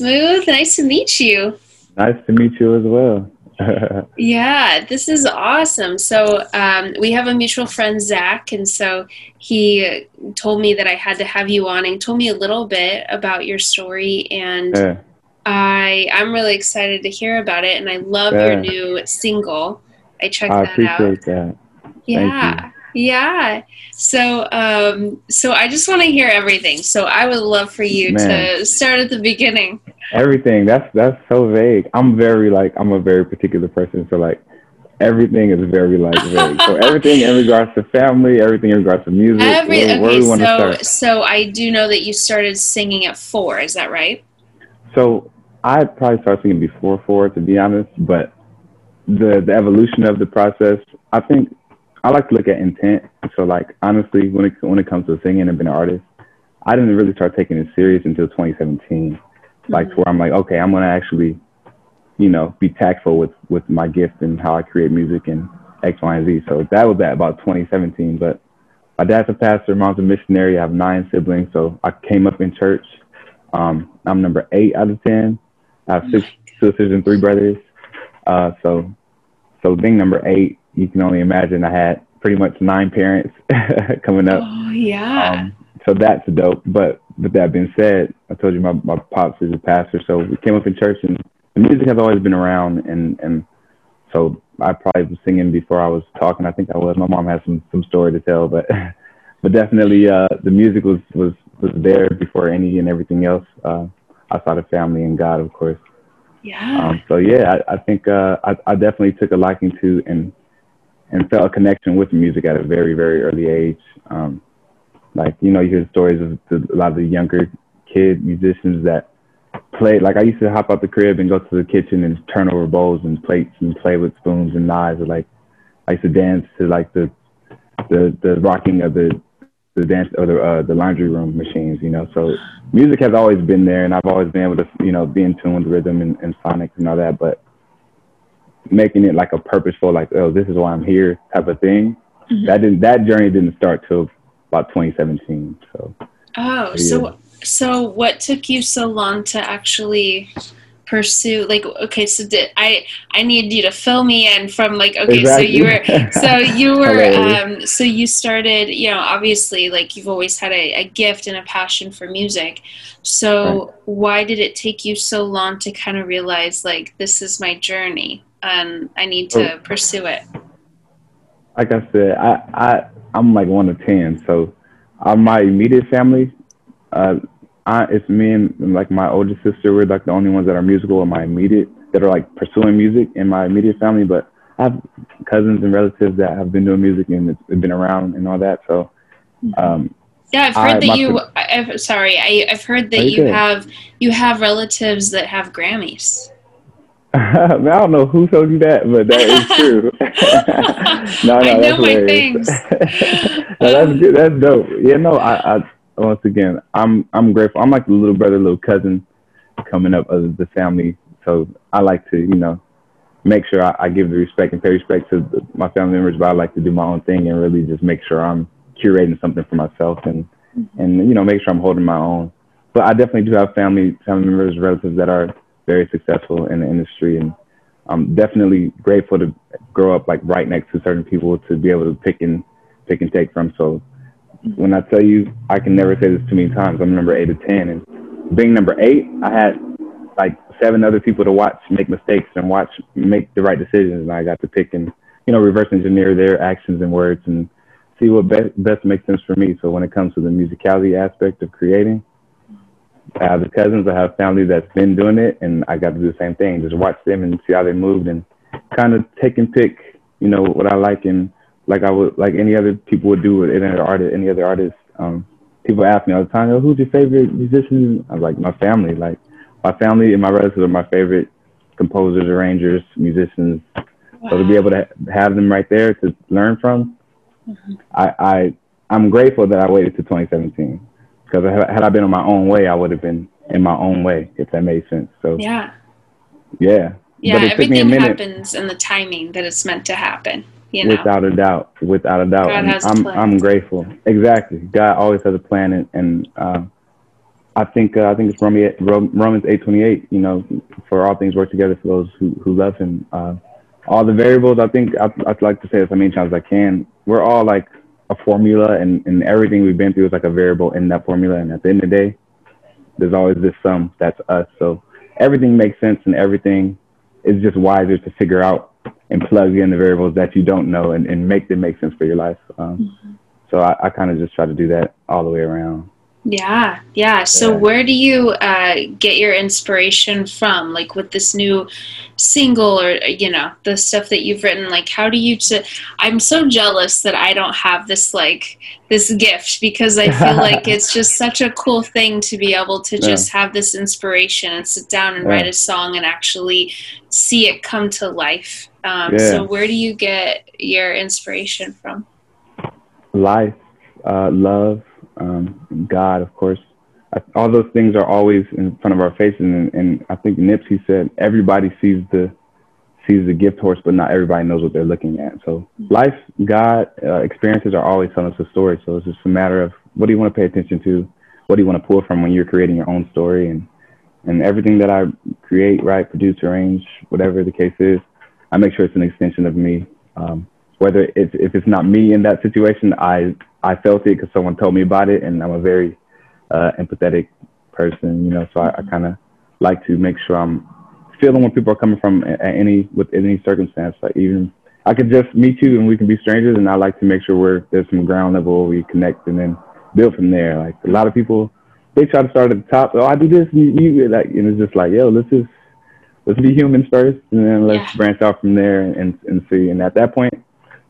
Smooth? Nice to meet you. Nice to meet you as well. yeah, this is awesome. So, um, we have a mutual friend, Zach, and so he told me that I had to have you on and told me a little bit about your story. And yeah. I, I'm really excited to hear about it. And I love yeah. your new single. I checked I that out. That. Yeah. Yeah. So, um, so I just want to hear everything. So I would love for you Man. to start at the beginning. Everything. That's that's so vague. I'm very like I'm a very particular person. So like everything is very like vague. so everything in regards to family, everything in regards to music. Every, where, okay, where so so I do know that you started singing at four. Is that right? So I probably started singing before four, to be honest. But the the evolution of the process, I think I like to look at intent. So like honestly, when it when it comes to singing and being an artist, I didn't really start taking it serious until 2017. Mm-hmm. Like where I'm like, okay, I'm gonna actually, you know, be tactful with with my gift and how I create music and X, Y, and Z. So that was at about 2017. But my dad's a pastor, mom's a missionary. I have nine siblings, so I came up in church. Um, I'm number eight out of ten. I have six sisters and three brothers. Uh, so, so being number eight, you can only imagine I had pretty much nine parents coming up. Oh yeah. Um, so that's dope. But with that being said, I told you my, my pops is a pastor, so we came up in church and the music has always been around and and so I probably was singing before I was talking. I think I was. My mom has some some story to tell, but but definitely uh, the music was was was there before any and everything else uh, outside of family and God, of course. Yeah. Um, so yeah, I, I think uh, I, I definitely took a liking to and and felt a connection with music at a very, very early age. Um, like, you know, you hear stories of the, a lot of the younger kid musicians that play. Like, I used to hop out the crib and go to the kitchen and turn over bowls and plates and play with spoons and knives. Or like, I used to dance to like the the the rocking of the the dance or the uh, the laundry room machines. You know, so music has always been there, and I've always been able to you know be in tune with rhythm and, and sonics and all that. But making it like a purposeful, like, oh, this is why I'm here type of thing. Mm-hmm. That didn't that journey didn't start till about 2017. So. Oh, yeah. so so what took you so long to actually pursue like okay so did i i need you to fill me in from like okay exactly. so you were so you were um so you started you know obviously like you've always had a, a gift and a passion for music so right. why did it take you so long to kind of realize like this is my journey and I need to oh. pursue it? Like I said, I, I I'm like one of ten. So uh, my immediate family, uh, I, it's me and, like my older sister. We're like the only ones that are musical in my immediate that are like pursuing music in my immediate family. But I have cousins and relatives that have been doing music and it's been around and all that. So um, yeah, I've heard I, that you. I've, sorry, I, have heard that you have you have relatives that have Grammys. I don't know who told you that, but that is true. no, no, I know my things. no, that's good. That's dope. Yeah, no, I, I once again, I'm I'm grateful. I'm like the little brother, little cousin coming up of the family. So I like to, you know, make sure I, I give the respect and pay respect to the, my family members, but I like to do my own thing and really just make sure I'm curating something for myself and mm-hmm. and you know make sure I'm holding my own. But I definitely do have family family members, relatives that are very successful in the industry, and I'm definitely grateful to grow up like right next to certain people to be able to pick and pick and take from. So when I tell you, I can never say this too many times. I'm number eight of ten, and being number eight, I had like seven other people to watch make mistakes and watch make the right decisions, and I got to pick and you know reverse engineer their actions and words and see what best best makes sense for me. So when it comes to the musicality aspect of creating, I have the cousins, I have family that's been doing it, and I got to do the same thing. Just watch them and see how they moved, and kind of take and pick, you know, what I like, and like I would, like any other people would do with any other artist, any other artist. Um, people ask me all the time, oh, "Who's your favorite musician?" I'm like, "My family." Like my family and my relatives are my favorite composers, arrangers, musicians. Wow. So to be able to have them right there to learn from, mm-hmm. I, I I'm grateful that I waited to 2017 because had I been on my own way, I would have been in my own way, if that made sense. So yeah, yeah, yeah. everything happens in the timing that it's meant to happen. You know? Without a doubt, without a doubt, God has I'm I'm grateful. Exactly, God always has a plan, and, and uh, I think uh, I think it's Romans eight twenty eight. You know, for all things work together for those who, who love Him. Uh, all the variables, I think I, I'd like to say as many times as I can. We're all like a formula, and, and everything we've been through is like a variable in that formula. And at the end of the day, there's always this sum that's us. So everything makes sense, and everything is just wiser to figure out and plug in the variables that you don't know and, and make them make sense for your life. Um, mm-hmm. So I, I kind of just try to do that all the way around. Yeah, yeah. So, yeah. where do you uh, get your inspiration from? Like with this new single, or you know, the stuff that you've written. Like, how do you? i I'm so jealous that I don't have this like this gift because I feel like it's just such a cool thing to be able to just yeah. have this inspiration and sit down and yeah. write a song and actually see it come to life. Um, so, where do you get your inspiration from? Life, uh, love um, God, of course. I, all those things are always in front of our faces, and, and I think Nipsey said everybody sees the sees the gift horse, but not everybody knows what they're looking at. So life, God, uh, experiences are always telling us a story. So it's just a matter of what do you want to pay attention to, what do you want to pull from when you're creating your own story, and and everything that I create, write, produce, arrange, whatever the case is, I make sure it's an extension of me. Um, whether it's if it's not me in that situation, I I felt it because someone told me about it, and I'm a very uh, empathetic person, you know. So I, I kind of like to make sure I'm feeling where people are coming from at any with any circumstance. Like even I could just meet you and we can be strangers, and I like to make sure we're there's some ground level we connect and then build from there. Like a lot of people, they try to start at the top. Oh, I do this, and you, you like, and it's just like, yo, let's just let's be humans first, and then let's yeah. branch out from there and and see. And at that point,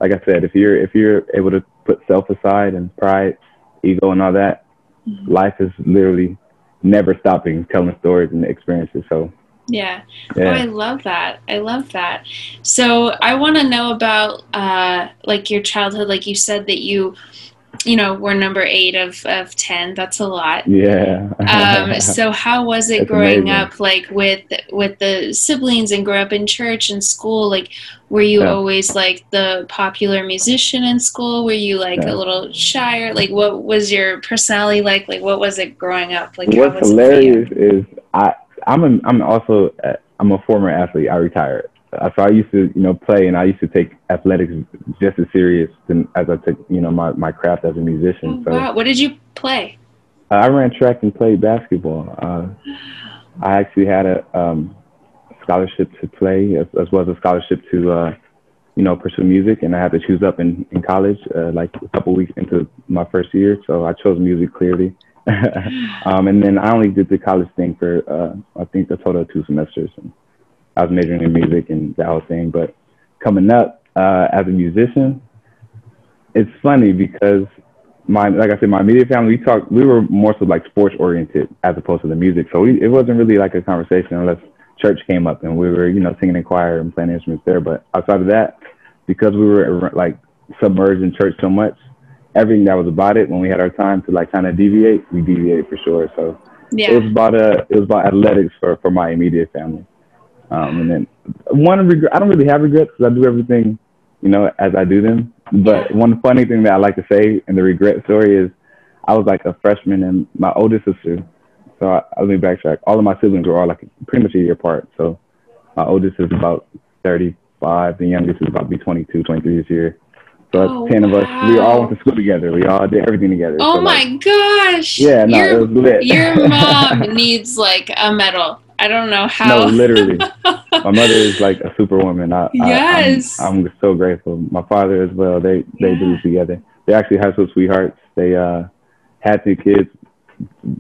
like I said, if you're if you're able to put self aside and pride, ego, and all that, mm-hmm. life is literally never stopping telling stories and experiences. So yeah. yeah. Oh, I love that. I love that. So I want to know about uh, like your childhood. Like you said that you you know, we're number eight of, of 10. That's a lot. Yeah. um, so how was it growing amazing. up, like with, with the siblings and grow up in church and school? Like, were you yeah. always like the popular musician in school? Were you like yeah. a little shyer? Like, what was your personality like? Like, what was it growing up? Like, what's hilarious is I, I'm, a, I'm also, a, I'm a former athlete. I retired so I used to, you know, play and I used to take athletics just as serious than as I took, you know, my, my craft as a musician. Oh, so, wow. What did you play? I ran track and played basketball. Uh, I actually had a um, scholarship to play as, as, well as a scholarship to, uh, you know, pursue music. And I had to choose up in, in college, uh, like a couple weeks into my first year. So I chose music clearly. um, and then I only did the college thing for, uh, I think a total of two semesters. And, I was majoring in music and that whole thing. But coming up uh, as a musician, it's funny because my like I said, my immediate family we talked we were more so like sports oriented as opposed to the music. So we, it wasn't really like a conversation unless church came up and we were you know singing in choir and playing instruments there. But outside of that, because we were like submerged in church so much, everything that was about it when we had our time to like kind of deviate, we deviated for sure. So yeah. it was about a uh, it was about athletics for for my immediate family. Um, and then one regret, I don't really have regrets because I do everything, you know, as I do them. But one funny thing that I like to say in the regret story is I was like a freshman and my oldest sister. So I, let me backtrack. All of my siblings were all like pretty much a year apart. So my oldest is about 35. The youngest is about to be 22, 23 this year. So that's oh, 10 of us. We all went to school together. We all did everything together. Oh so my like, gosh. Yeah, no, your, it was lit. your mom needs like a medal. I don't know how. No, literally. my mother is like a superwoman. I, yes. I, am so grateful. My father as well. They they yeah. do it together. They're actually high school sweethearts. They uh, had two kids,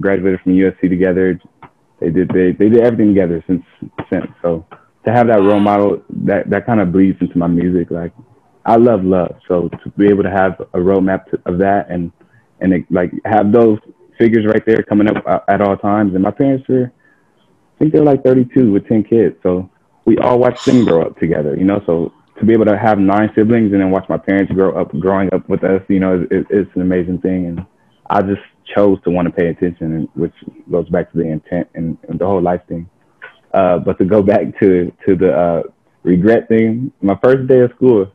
graduated from USC together. They did they they did everything together since since. So to have that role model, that that kind of bleeds into my music. Like I love love. So to be able to have a roadmap to, of that and and it, like have those figures right there coming up uh, at all times. And my parents were think they're like 32 with 10 kids. So we all watched them grow up together, you know. So to be able to have nine siblings and then watch my parents grow up, growing up with us, you know, it, it's an amazing thing. And I just chose to want to pay attention, and which goes back to the intent and, and the whole life thing. Uh, but to go back to to the uh, regret thing, my first day of school,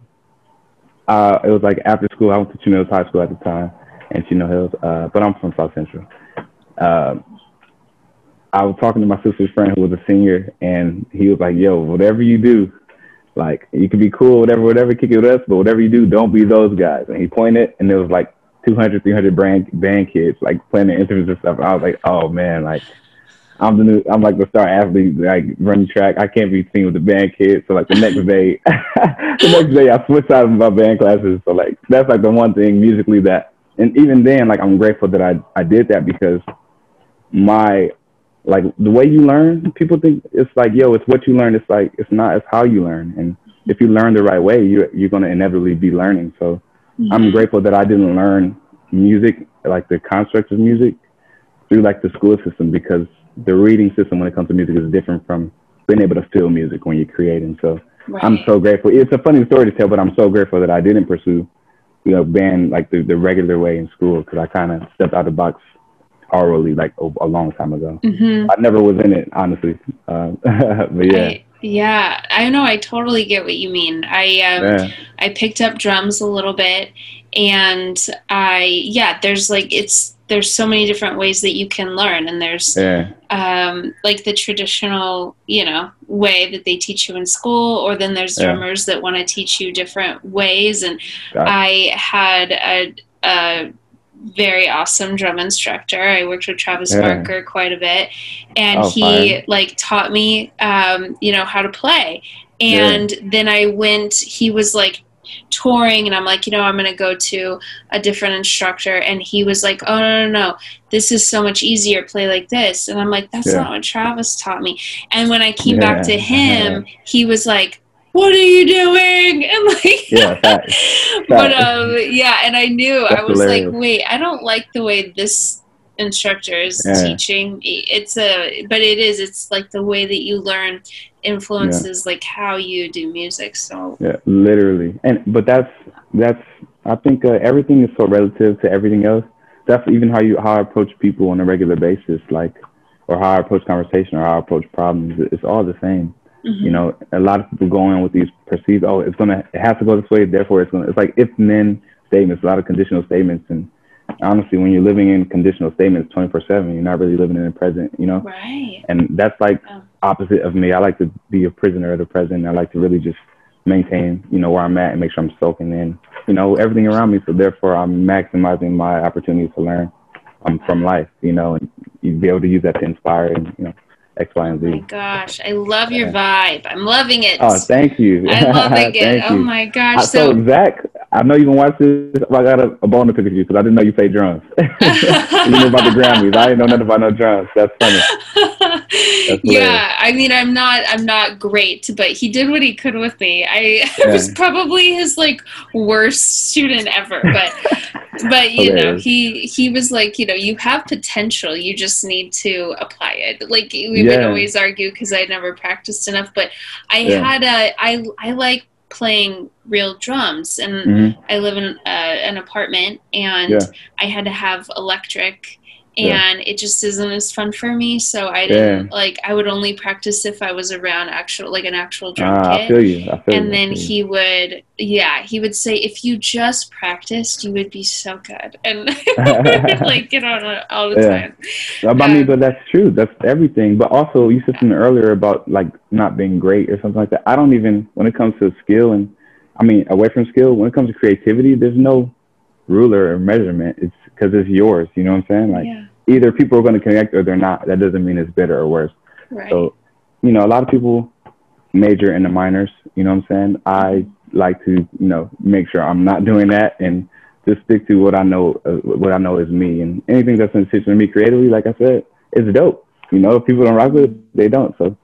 uh, it was like after school. I went to Chino Hills High School at the time, and Chino Hills, uh, but I'm from South Central. Uh, I was talking to my sister's friend who was a senior, and he was like, "Yo, whatever you do, like you can be cool, whatever, whatever, kick it with us, but whatever you do, don't be those guys." And he pointed, and there was like 200, 300 band band kids like playing the instruments and stuff. And I was like, "Oh man, like." I'm the new, I'm like the star athlete, like running track. I can't be seen with the band kids. So like the next day, the next day I switched out of my band classes. So like that's like the one thing musically that, and even then, like I'm grateful that I I did that because my like the way you learn, people think it's like, yo, it's what you learn. It's like it's not. It's how you learn. And if you learn the right way, you're you're gonna inevitably be learning. So mm-hmm. I'm grateful that I didn't learn music, like the constructs of music, through like the school system because the reading system when it comes to music is different from being able to feel music when you're creating. So right. I'm so grateful. It's a funny story to tell, but I'm so grateful that I didn't pursue, you know, band like the, the regular way in school because I kind of stepped out of the box orally like a, a long time ago. Mm-hmm. I never was in it, honestly. Uh, but yeah. I, yeah, I know. I totally get what you mean. I um, yeah. I picked up drums a little bit, and I yeah, there's like it's there's so many different ways that you can learn, and there's yeah. um, like the traditional you know way that they teach you in school, or then there's drummers yeah. that want to teach you different ways. And I had a, a very awesome drum instructor. I worked with Travis yeah. Barker quite a bit, and oh, he fine. like taught me, um, you know, how to play. And yeah. then I went. He was like touring, and I'm like, you know, I'm going to go to a different instructor. And he was like, oh no, no, no, this is so much easier. Play like this. And I'm like, that's yeah. not what Travis taught me. And when I came back to him, he was like what are you doing? And like, yeah, but um, yeah, and I knew I was hilarious. like, wait, I don't like the way this instructor is yeah. teaching. It's a, but it is. It's like the way that you learn influences yeah. like how you do music. So yeah, literally, and but that's that's. I think uh, everything is so relative to everything else. That's even how you how I approach people on a regular basis, like, or how I approach conversation or how I approach problems. It's all the same. Mm-hmm. You know, a lot of people go in with these perceived, oh, it's gonna, it has to go this way, therefore it's gonna. It's like if then statements, a lot of conditional statements, and honestly, when you're living in conditional statements 24 seven, you're not really living in the present. You know, right? And that's like oh. opposite of me. I like to be a prisoner of the present. I like to really just maintain, you know, where I'm at and make sure I'm soaking in, you know, everything around me. So therefore, I'm maximizing my opportunities to learn um, from life, you know, and you be able to use that to inspire and, you know, X, Y, and Z. Oh my gosh, I love your vibe. I'm loving it. Oh, thank you. I love it. oh my gosh. Uh, so, so, Zach, I know you've been watching this. I got a, a bone to pick with you because I didn't know you played drums. you know about the Grammys. I didn't know nothing about no drums. That's funny. That's yeah, I mean, I'm not, I'm not great, but he did what he could with me. I yeah. was probably his like worst student ever, but, but you know, he he was like, you know, you have potential. You just need to apply it. Like we yeah. would always argue because I never practiced enough, but I yeah. had a, I I like playing real drums and mm-hmm. i live in uh, an apartment and yeah. i had to have electric and yeah. it just isn't as fun for me so i didn't yeah. like i would only practice if i was around actual like an actual drum uh, kit I feel you. I feel and you. then he would yeah he would say if you just practiced you would be so good and like get on all the time i mean um, but that's true that's everything but also you said something earlier about like not being great or something like that i don't even when it comes to skill and I mean, away from skill, when it comes to creativity, there's no ruler or measurement. It's because it's yours. You know what I'm saying? Like yeah. either people are going to connect or they're not. That doesn't mean it's better or worse. Right. So, you know, a lot of people major in the minors. You know what I'm saying? I like to, you know, make sure I'm not doing that and just stick to what I know. Uh, what I know is me, and anything that's in to me creatively, like I said, is dope. You know, if people don't rock with it, they don't. So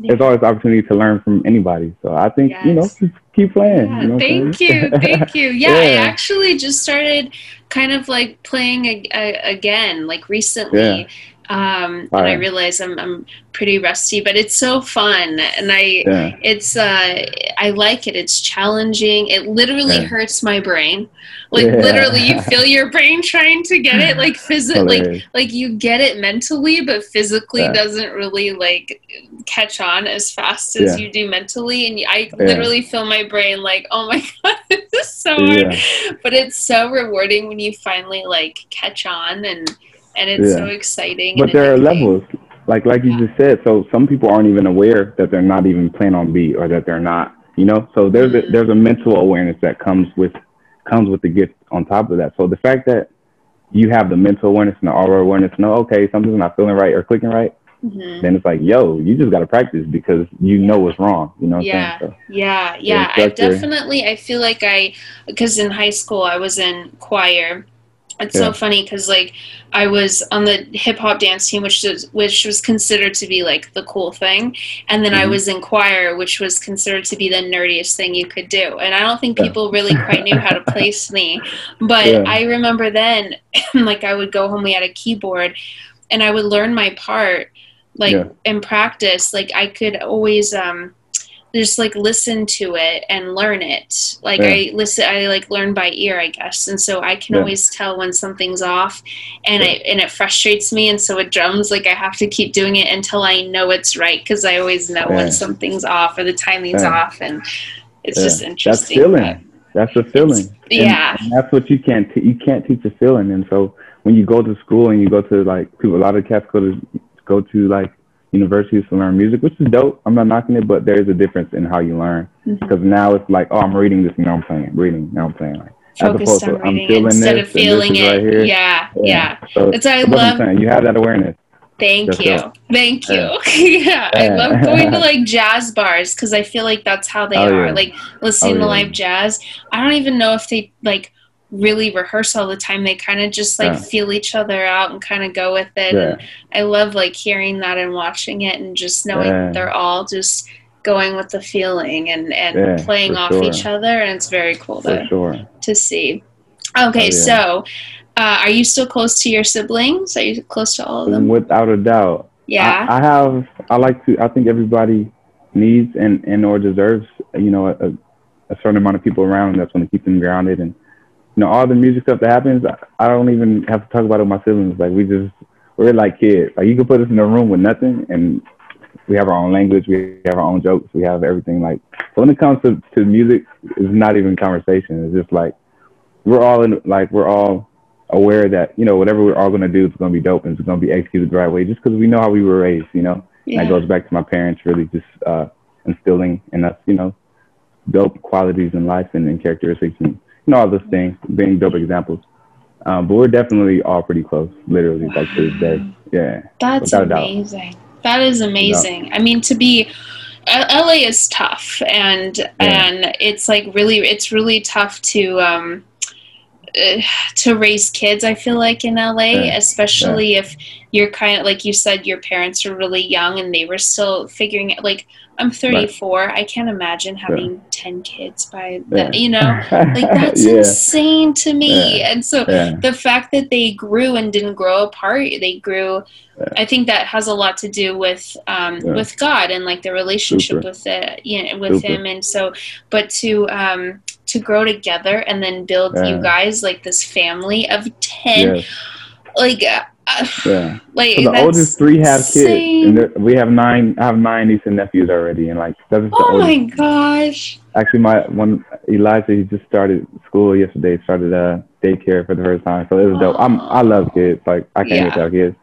yeah. there's always opportunity to learn from anybody. So I think yes. you know, keep playing. Yeah, you know thank you, thank you. Yeah, yeah, I actually just started kind of like playing a, a, again, like recently. Um, and I realize I'm, I'm pretty rusty, but it's so fun, and I it's uh, I like it. It's challenging. It literally hurts my brain. Like yeah. literally, you feel your brain trying to get it. Like physically, like like you get it mentally, but physically doesn't really like catch on as fast as you do mentally. And I literally feel my brain like, oh my god, this is so hard. But it's so rewarding when you finally like catch on and and it's yeah. so exciting. But there are levels. like like you just said. So some people aren't even aware that they're not even playing on beat or that they're not, you know. So there's a, mm-hmm. there's a mental awareness that comes with comes with the gift on top of that. So the fact that you have the mental awareness and the aura awareness, know okay, something's not feeling right or clicking right, mm-hmm. then it's like, yo, you just got to practice because you know what's wrong. You know what I'm saying? yeah. Yeah, yeah. I definitely, I feel like I, because in high school I was in choir it's yeah. so funny because like I was on the hip hop dance team, which was which was considered to be like the cool thing, and then mm-hmm. I was in choir, which was considered to be the nerdiest thing you could do. And I don't think people really quite knew how to place me, but yeah. I remember then, like I would go home, we had a keyboard, and I would learn my part, like yeah. in practice. Like I could always um just like listen to it and learn it. Like yeah. i listen i like learn by ear i guess. And so i can yeah. always tell when something's off and yeah. and it frustrates me. And so with drums like i have to keep doing it until i know it's right because i always know when something's off or the timing's off. And it's just interesting. that's feeling. That's a feeling. Yeah. and that's what you can't t- you can't teach a feeling. And so when you go to school and you go to like people a lot of cats go to go to like universities to learn music, which is dope. I'm not knocking it, but there is a difference in how you learn because mm-hmm. now it's like, oh, I'm reading this, now I'm playing, reading, now I'm playing. Like, Focused on reading instead of feeling it. Right yeah, yeah, yeah. So that's I love. You have that awareness. Thank that's you. Dope. Thank you. Yeah. yeah. I love going to like jazz bars because I feel like that's how they oh, are. Yeah. Like listening oh, to live jazz. I don't even know if they like really rehearse all the time. They kind of just like yeah. feel each other out and kind of go with it. Yeah. And I love like hearing that and watching it and just knowing yeah. they're all just going with the feeling and, and playing off sure. each other. And it's very cool to, sure. to see. Okay, oh, so uh, are you still close to your siblings? Are you close to all of them? Without a doubt. Yeah. I, I have, I like to, I think everybody needs and, and or deserves, you know, a, a certain amount of people around that's going to keep them grounded and you know, all the music stuff that happens, I don't even have to talk about it with my siblings. Like we just, we're like kids. Like you can put us in a room with nothing, and we have our own language, we have our own jokes, we have everything. Like so when it comes to to music, it's not even conversation. It's just like we're all in, like we're all aware that you know whatever we're all gonna do is gonna be dope and it's gonna be executed the right way, just because we know how we were raised. You know, yeah. that goes back to my parents really just uh, instilling in us, you know, dope qualities in life and, and characteristics and you know, all those things, being dope examples. Um, but we're definitely all pretty close, literally, wow. like to this day. Yeah. That's amazing. That is amazing. I mean, to be, LA is tough, and yeah. and it's like really, it's really tough to um, uh, to raise kids. I feel like in LA, yeah. especially yeah. if you're kind of like you said, your parents were really young and they were still figuring it. Like I'm 34. Right. I can't imagine having yeah. 10 kids by the, you know, like that's yeah. insane to me. Yeah. And so the fact that they grew and didn't grow apart, they grew. I think that has a lot to do with um, with God and like the relationship Super. with it, you know, with Super. Him. And so, but to um, to grow together and then build you guys like this family of 10, like. Uh, yeah. Like so the oldest three have insane. kids, and we have nine. I have nine nieces and nephews already, and like that's oh the my gosh! Actually, my one Elijah, he just started school yesterday. Started uh daycare for the first time, so it was dope. I'm I love kids. Like I can't yeah. without kids,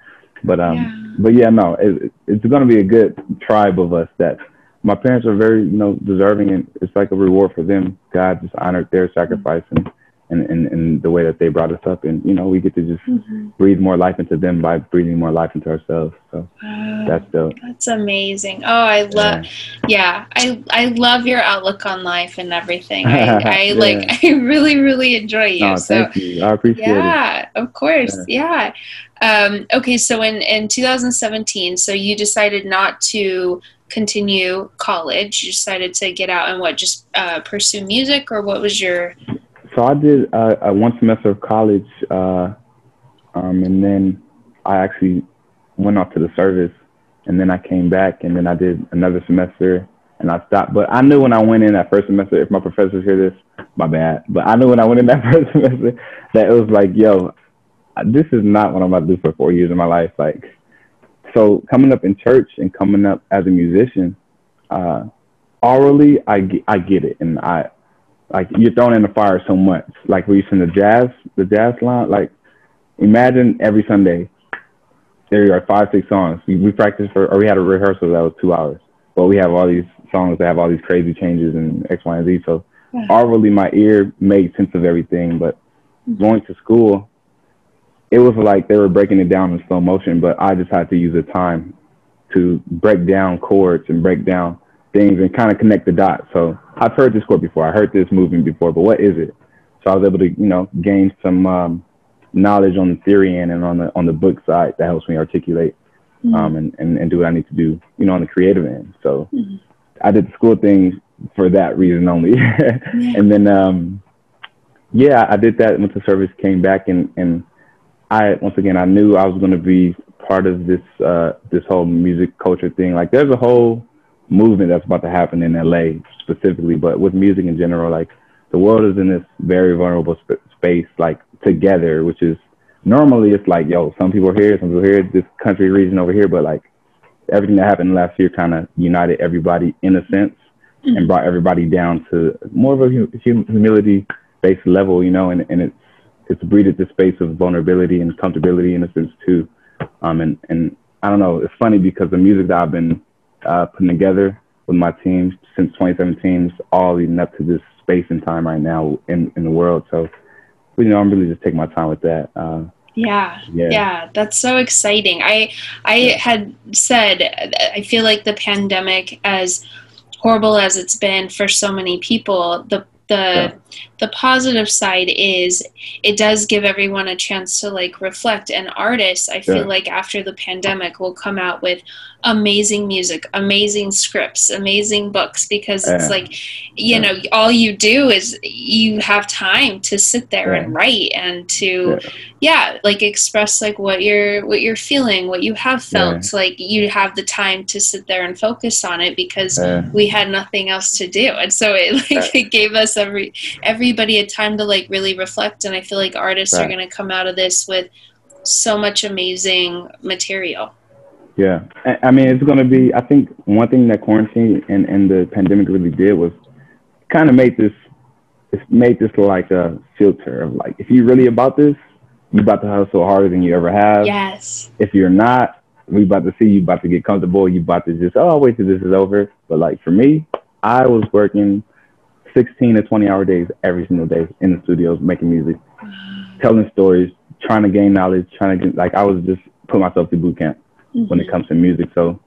but um, yeah. but yeah, no, it, it's gonna be a good tribe of us that my parents are very you know deserving, and it's like a reward for them. God just honored their sacrifice and and, and, and the way that they brought us up. And, you know, we get to just mm-hmm. breathe more life into them by breathing more life into ourselves. So that's dope. That's amazing. Oh, I love, yeah. yeah, I, I love your outlook on life and everything. I, I yeah. like, I really, really enjoy you. Oh, so, thank you. I appreciate yeah, it. Yeah, of course. Yeah. Um, okay. So in, in 2017, so you decided not to continue college. You decided to get out and what, just uh, pursue music or what was your so I did uh, one semester of college, uh, um, and then I actually went off to the service, and then I came back, and then I did another semester, and I stopped. But I knew when I went in that first semester, if my professors hear this, my bad. But I knew when I went in that first semester that it was like, yo, this is not what I'm about to do for four years of my life. Like, so coming up in church and coming up as a musician, uh, aurally, I, I get it, and I like you're thrown in the fire so much. Like we used in the jazz, the jazz line. Like imagine every Sunday, there are five, six songs. We, we practiced for, or we had a rehearsal that was two hours, but we have all these songs that have all these crazy changes and X, Y, and Z. So yeah. my ear made sense of everything. But going to school, it was like they were breaking it down in slow motion, but I just had to use the time to break down chords and break down things and kind of connect the dots. So I've heard this chord before. I heard this movement before, but what is it? So I was able to, you know, gain some um, knowledge on the theory end and on the on the book side that helps me articulate mm-hmm. um, and, and, and do what I need to do, you know, on the creative end. So mm-hmm. I did the school thing for that reason only. yeah. And then, um, yeah, I did that, went to service, came back, and, and I, once again, I knew I was going to be part of this, uh, this whole music culture thing. Like there's a whole movement that's about to happen in LA specifically, but with music in general, like the world is in this very vulnerable sp- space, like together, which is normally it's like, yo, some people are here, some people are here, this country region over here, but like everything that happened last year kind of united everybody in a sense mm-hmm. and brought everybody down to more of a hum- humility based level, you know, and, and it's it's breeded this space of vulnerability and comfortability in a sense too. Um, and and I don't know, it's funny because the music that I've been uh, putting together with my team since 2017 is all leading up to this space and time right now in in the world. So, you know, I'm really just taking my time with that. Uh, yeah, yeah, yeah, that's so exciting. I I yeah. had said I feel like the pandemic, as horrible as it's been for so many people, the the yeah. the positive side is it does give everyone a chance to like reflect and artists i feel yeah. like after the pandemic will come out with amazing music amazing scripts amazing books because yeah. it's like you know all you do is you have time to sit there and write and to yeah. like express like what you're what you're feeling what you have felt like you have the time to sit there and focus on it because we had nothing else to do and so it like it gave us every everybody a time to like really reflect and i feel like artists right. are going to come out of this with so much amazing material. Yeah. I mean it's going to be i think one thing that quarantine and, and the pandemic really did was kind of made this it's made this like a filter of like if you're really about this you about to hustle harder than you ever have. Yes. If you're not we about to see you about to get comfortable you about to just oh wait till this is over. But like for me i was working 16 to 20 hour days every single day in the studios making music, telling stories, trying to gain knowledge, trying to get, like I was just put myself through boot camp mm-hmm. when it mm-hmm. comes to music. So,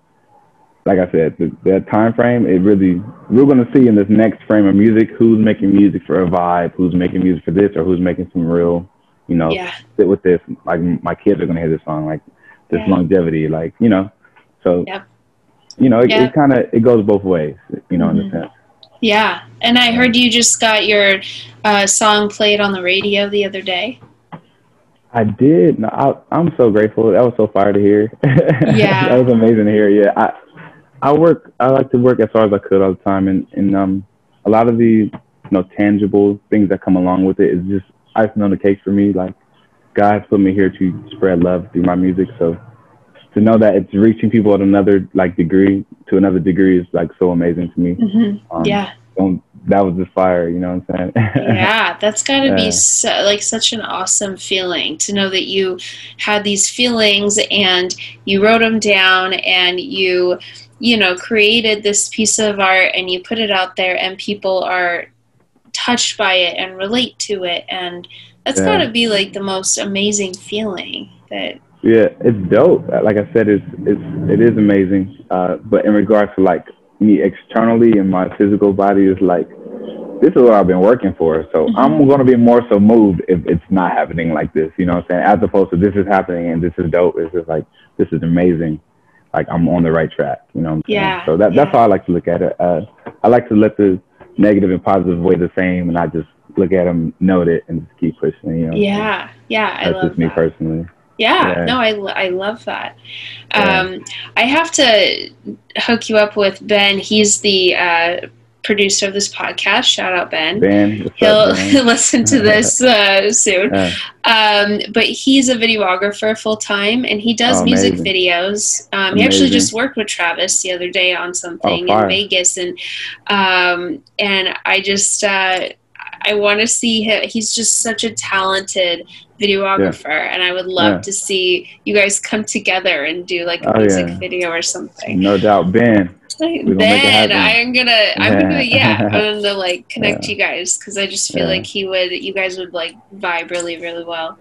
like I said, the, that time frame, it really we're gonna see in this next frame of music who's making music for a vibe, who's making music for this, or who's making some real, you know, yeah. sit with this. Like my kids are gonna hear this song, like this yeah. longevity, like you know. So, yep. you know, it, yep. it kind of it goes both ways, you know, mm-hmm. in a mm-hmm. sense. Yeah, and I heard you just got your uh, song played on the radio the other day. I did. No, I, am so grateful. That was so fire to hear. Yeah, that was amazing to hear. Yeah, I I work. I like to work as hard as I could all the time, and and um a lot of the you know tangible things that come along with it is just icing on the cake for me. Like God has put me here to spread love through my music, so to know that it's reaching people at another like degree to another degree is like so amazing to me. Mm-hmm. Um, yeah. that was just fire, you know what I'm saying? yeah, that's got to yeah. be so, like such an awesome feeling to know that you had these feelings and you wrote them down and you, you know, created this piece of art and you put it out there and people are touched by it and relate to it and that's yeah. got to be like the most amazing feeling that yeah, it's dope. Like I said, it's it's it is amazing. Uh, but in regards to like me externally and my physical body, is like this is what I've been working for. So mm-hmm. I'm gonna be more so moved if it's not happening like this. You know what I'm saying? As opposed to this is happening and this is dope. It's just like this is amazing. Like I'm on the right track. You know what I'm saying? Yeah. So that yeah. that's how I like to look at it. Uh, I like to let the negative and positive weigh the same, and I just look at them, note it, and just keep pushing. You know? Yeah. Yeah. I that's just me personally. Yeah, yeah, no, I, I love that. Um. I have to hook you up with Ben. He's the uh, producer of this podcast. Shout out Ben. Ben, he'll up, Ben? listen to this uh, soon. Yeah. Um, but he's a videographer full time, and he does oh, music videos. Um, he actually just worked with Travis the other day on something oh, in Vegas, and um, and I just. Uh, I want to see him. He's just such a talented videographer, yeah. and I would love yeah. to see you guys come together and do like a oh, music yeah. video or something. No doubt, Ben. Ben, I'm gonna, I'm gonna, yeah, I'm gonna like connect you guys because I just feel like he would, you guys would like vibe really, really well.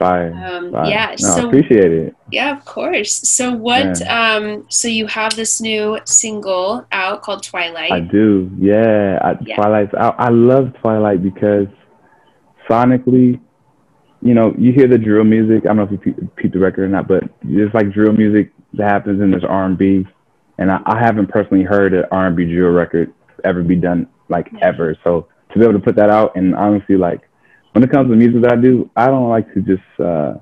Bye. Um. Yeah. No, so appreciate it. Yeah, of course. So what? Um. So you have this new single out called Twilight. I do. Yeah. I, yeah. Twilight. I, I love Twilight because sonically, you know, you hear the drill music. I don't know if you peep the record or not, but it's like drill music that happens in this R and B, and I, I haven't personally heard an R and B drill record ever be done like yeah. ever. So to be able to put that out and honestly like when it comes to music that I do, I don't like to just uh,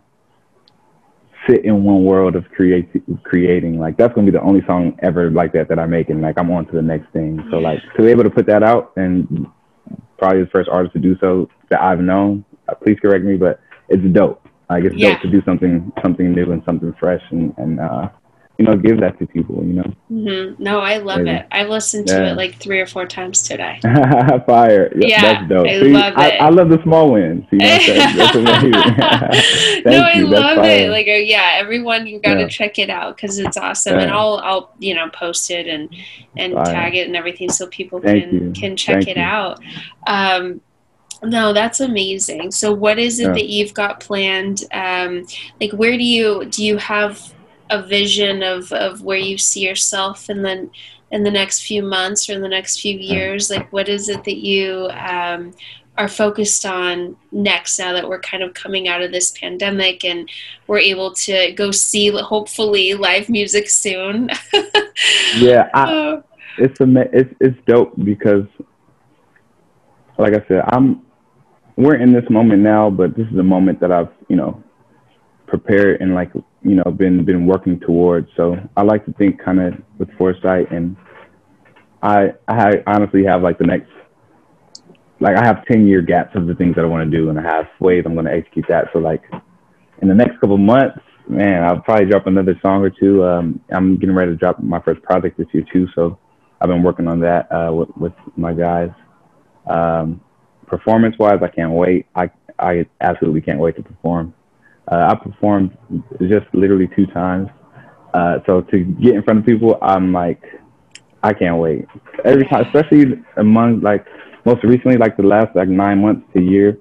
sit in one world of create creating. Like that's gonna be the only song ever like that that I make, and like I'm on to the next thing. So like to be able to put that out, and probably the first artist to do so that I've known. Uh, please correct me, but it's dope. Like it's yeah. dope to do something something new and something fresh, and and uh, you know, give that to people, you know. Mm-hmm. No, I love Maybe. it. I've listened to yeah. it like three or four times today. Fire. Yeah, that's dope. I See, love it. I, I, love the small wins. See, that's, amazing. no, I love it. Like, uh, yeah, everyone, you got to yeah. check it out because it's awesome. Yeah. And I'll, I'll, you know, post it and, and fire. tag it and everything so people Thank can, you. can check Thank it you. out. Um, no, that's amazing. So what is it that you've got planned? Um, like where do you do you have a vision of, of where you see yourself and then in the next few months or in the next few years like what is it that you um, are focused on next now that we're kind of coming out of this pandemic and we're able to go see hopefully live music soon yeah I, uh, it's a it's, it's dope because like i said i'm we're in this moment now but this is a moment that i've you know prepared and like you know been been working towards. So I like to think kind of with foresight, and I I honestly have like the next like I have ten year gaps of the things that I want to do, and I have ways I'm going to execute that. So like in the next couple months, man, I'll probably drop another song or two. Um, I'm getting ready to drop my first project this year too, so I've been working on that uh, with, with my guys. Um, performance wise, I can't wait. I I absolutely can't wait to perform. Uh, I performed just literally two times. Uh, so to get in front of people, I'm like, I can't wait. Every time, especially among like most recently, like the last like nine months to year.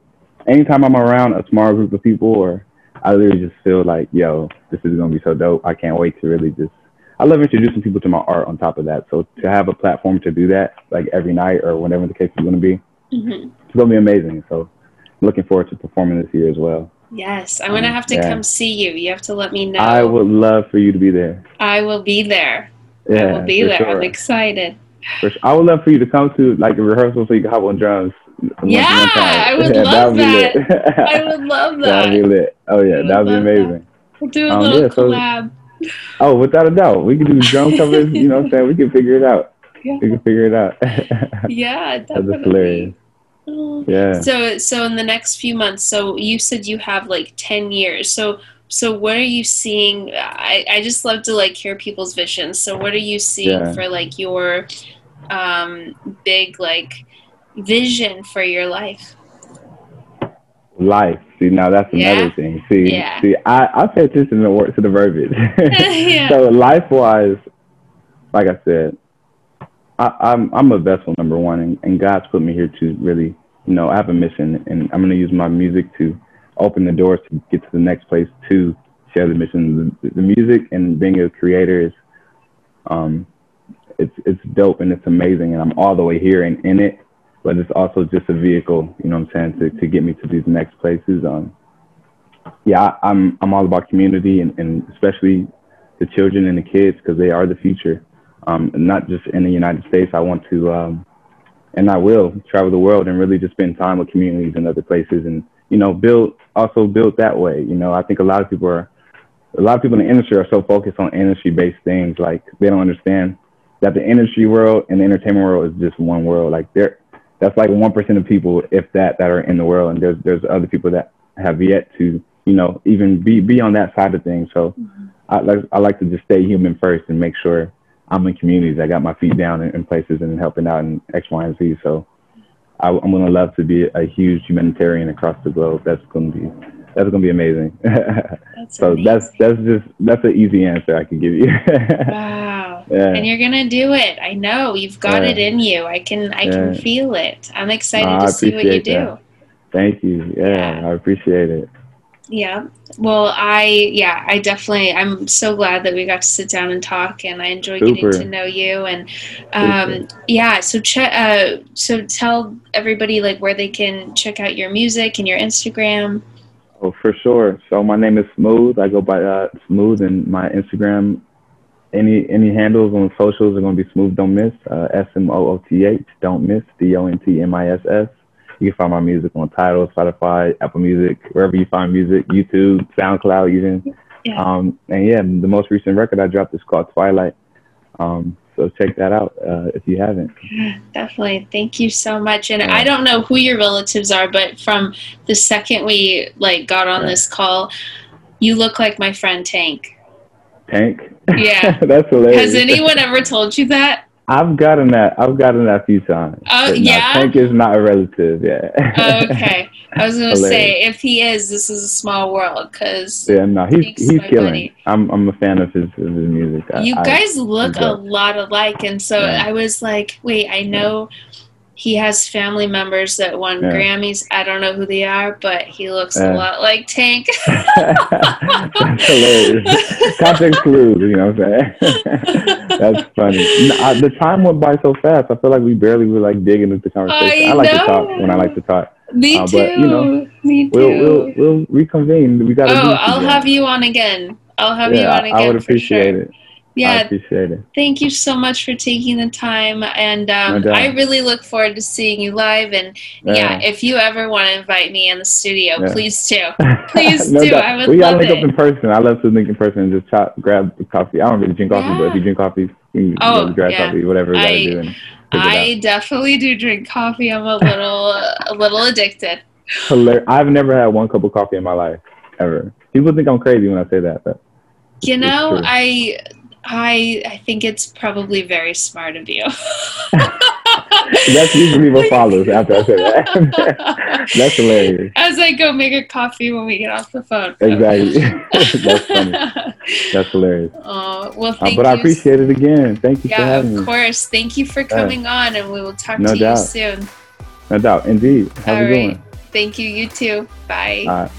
Anytime I'm around a small group of people, or I literally just feel like, yo, this is gonna be so dope. I can't wait to really just. I love introducing people to my art. On top of that, so to have a platform to do that, like every night or whenever the case is gonna be, mm-hmm. it's gonna be amazing. So, looking forward to performing this year as well. Yes, I'm gonna have to yeah. come see you. You have to let me know. I would love for you to be there. I will be there. Yeah, I will be there. Sure. I'm excited. Sure. I would love for you to come to like a rehearsal so you can hop on drums. Yeah, I would yeah, love that. I would love that. That'd be lit. Oh yeah, that'd be amazing. That. We'll do a um, little yeah, collab. So, oh, without a doubt, we can do drum covers. you know what I'm saying? We can figure it out. Yeah. We can figure it out. yeah, definitely. That's hilarious. Yeah. So so in the next few months, so you said you have like ten years. So so what are you seeing? I, I just love to like hear people's visions. So what are you seeing yeah. for like your um big like vision for your life? Life. See now that's another yeah. thing. See yeah. see I, I pay attention to the to the verbiage. so life wise, like I said, I, I'm, I'm a vessel number one, and, and God's put me here to really, you know, I have a mission, and I'm going to use my music to open the doors to get to the next place to share the mission. The, the music and being a creator is, um, it's it's dope and it's amazing, and I'm all the way here and in it. But it's also just a vehicle, you know what I'm saying, to, to get me to these next places. Um, yeah, I, I'm I'm all about community and, and especially the children and the kids because they are the future um, not just in the United States. I want to, um, and I will travel the world and really just spend time with communities in other places, and you know, build also build that way. You know, I think a lot of people are, a lot of people in the industry are so focused on industry-based things, like they don't understand that the industry world and the entertainment world is just one world. Like there, that's like one percent of people, if that, that are in the world, and there's there's other people that have yet to, you know, even be be on that side of things. So. Mm-hmm. I like I like to just stay human first and make sure I'm in communities. I got my feet down in, in places and helping out in X, Y, and Z. So I, am going to love to be a huge humanitarian across the globe. That's going to be that's gonna be amazing. That's so amazing. that's that's just that's an easy answer I can give you. wow. Yeah. And you're gonna do it. I know you've got yeah. it in you. I can I yeah. can feel it. I'm excited no, to see what you do. That. Thank you. Yeah, I appreciate it. Yeah. Well, I yeah, I definitely I'm so glad that we got to sit down and talk, and I enjoy Super. getting to know you. And um, yeah, so check. Uh, so tell everybody like where they can check out your music and your Instagram. Oh, for sure. So my name is Smooth. I go by uh, Smooth, and my Instagram. Any any handles on socials are going to be Smooth Don't Miss. Uh, S M O O T H Don't Miss D O N T M I S S. You can find my music on Tidal, Spotify, Apple Music, wherever you find music, YouTube, SoundCloud, even. Yeah. Um, and yeah, the most recent record I dropped is called Twilight. Um, so check that out uh, if you haven't. Definitely. Thank you so much. And yeah. I don't know who your relatives are, but from the second we like got on yeah. this call, you look like my friend Tank. Tank? Yeah. That's hilarious. Has anyone ever told you that? I've gotten that. I've gotten that a few times. Oh yeah. Tank is not a relative. Yeah. oh, okay. I was gonna say if he is, this is a small world because yeah, no, he's he's killing. Buddy. I'm I'm a fan of his of his music. You guys I, look a lot alike, and so yeah. I was like, wait, I know. Yeah he has family members that won yeah. Grammys. I don't know who they are, but he looks a lot like Tank. That's hilarious. Context clues, you know what I'm saying? That's funny. the time went by so fast. I feel like we barely were like digging into the conversation. I, I like to talk when I like to talk. Me uh, too. But, you know, Me too. We'll, we'll, we'll reconvene. We got. To Oh, I'll have you on again. I'll have yeah, you on again. I would appreciate sure. it. Yeah, I appreciate it. Thank you so much for taking the time, and um, no I really look forward to seeing you live. And yeah, yeah if you ever want to invite me in the studio, yeah. please do. Please no do. Doubt. I would we gotta link up in person. I love to link in person and just chop, grab coffee. I don't really drink coffee, yeah. but if you drink coffee, you oh, grab coffee, whatever you gotta do. I definitely do drink coffee. I'm a little, a little addicted. Hilarious. I've never had one cup of coffee in my life ever. People think I'm crazy when I say that, but you know, I I I think it's probably very smart of you. That's usually what follows after I say that. That's hilarious. As I go make a coffee when we get off the phone. Exactly. That's funny. That's hilarious. Oh well, uh, but you. I appreciate it again. Thank you. Yeah, of course. Thank you for coming uh, on, and we will talk no to doubt. you soon. No doubt. Indeed. How's All right. Thank you. You too. Bye.